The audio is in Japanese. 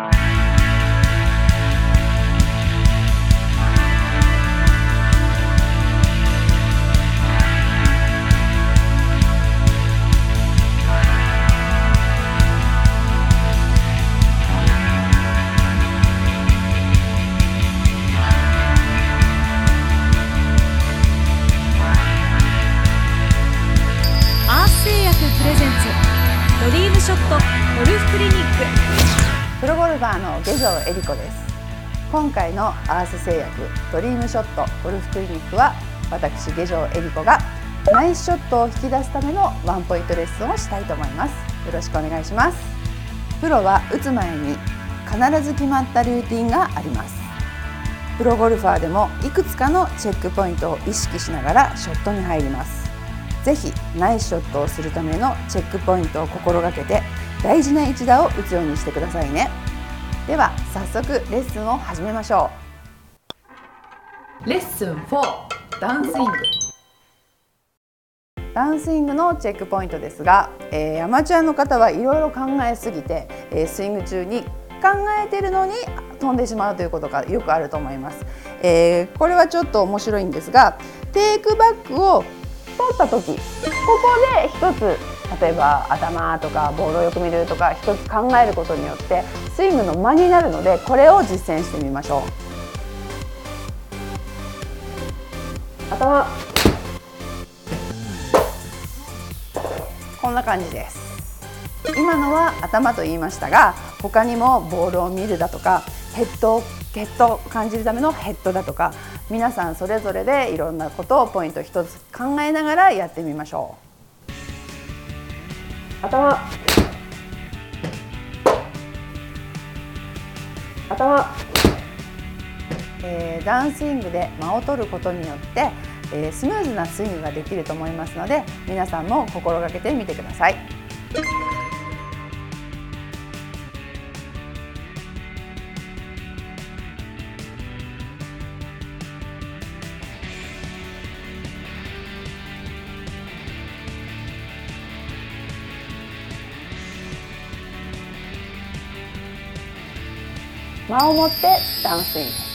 アース製薬プレゼンツドリームショットゴルフクリニック。プロゴルファーの下条恵理子です。今回のアース製薬ドリームショットゴルフクリニックは私下条恵理子がナイスショットを引き出すためのワンポイントレッスンをしたいと思います。よろしくお願いします。プロは打つ前に必ず決まったルーティンがあります。プロゴルファーでもいくつかのチェックポイントを意識しながらショットに入ります。ぜひナイスショットをするためのチェックポイントを心がけて大事な一打を打つようにしてくださいね。では早速レッスンを始めましょう。レッスン4ダウンスイング。ダウンスイングのチェックポイントですが、えー、アマチュアの方はいろいろ考えすぎて、えー、スイング中に考えてるのに飛んでしまうということがよくあると思います、えー、これはちょっと面白いんですがテイクバックを取った時ここで一つ例えば頭とかボールをよく見るとか一つ考えることによってスイングの間になるのでこれを実践してみましょう。頭こんな感じです。今のは頭と言いましたが他にもボールを見るだとかヘッドヘッドを感じるためのヘッドだとか。皆さんそれぞれでいろんなことをポイント一つ考えながらやってみましょう。頭頭、えー、ダウンスイングで間を取ることによって、えー、スムーズなスイングができると思いますので皆さんも心がけてみてください。間を持ってダンスイング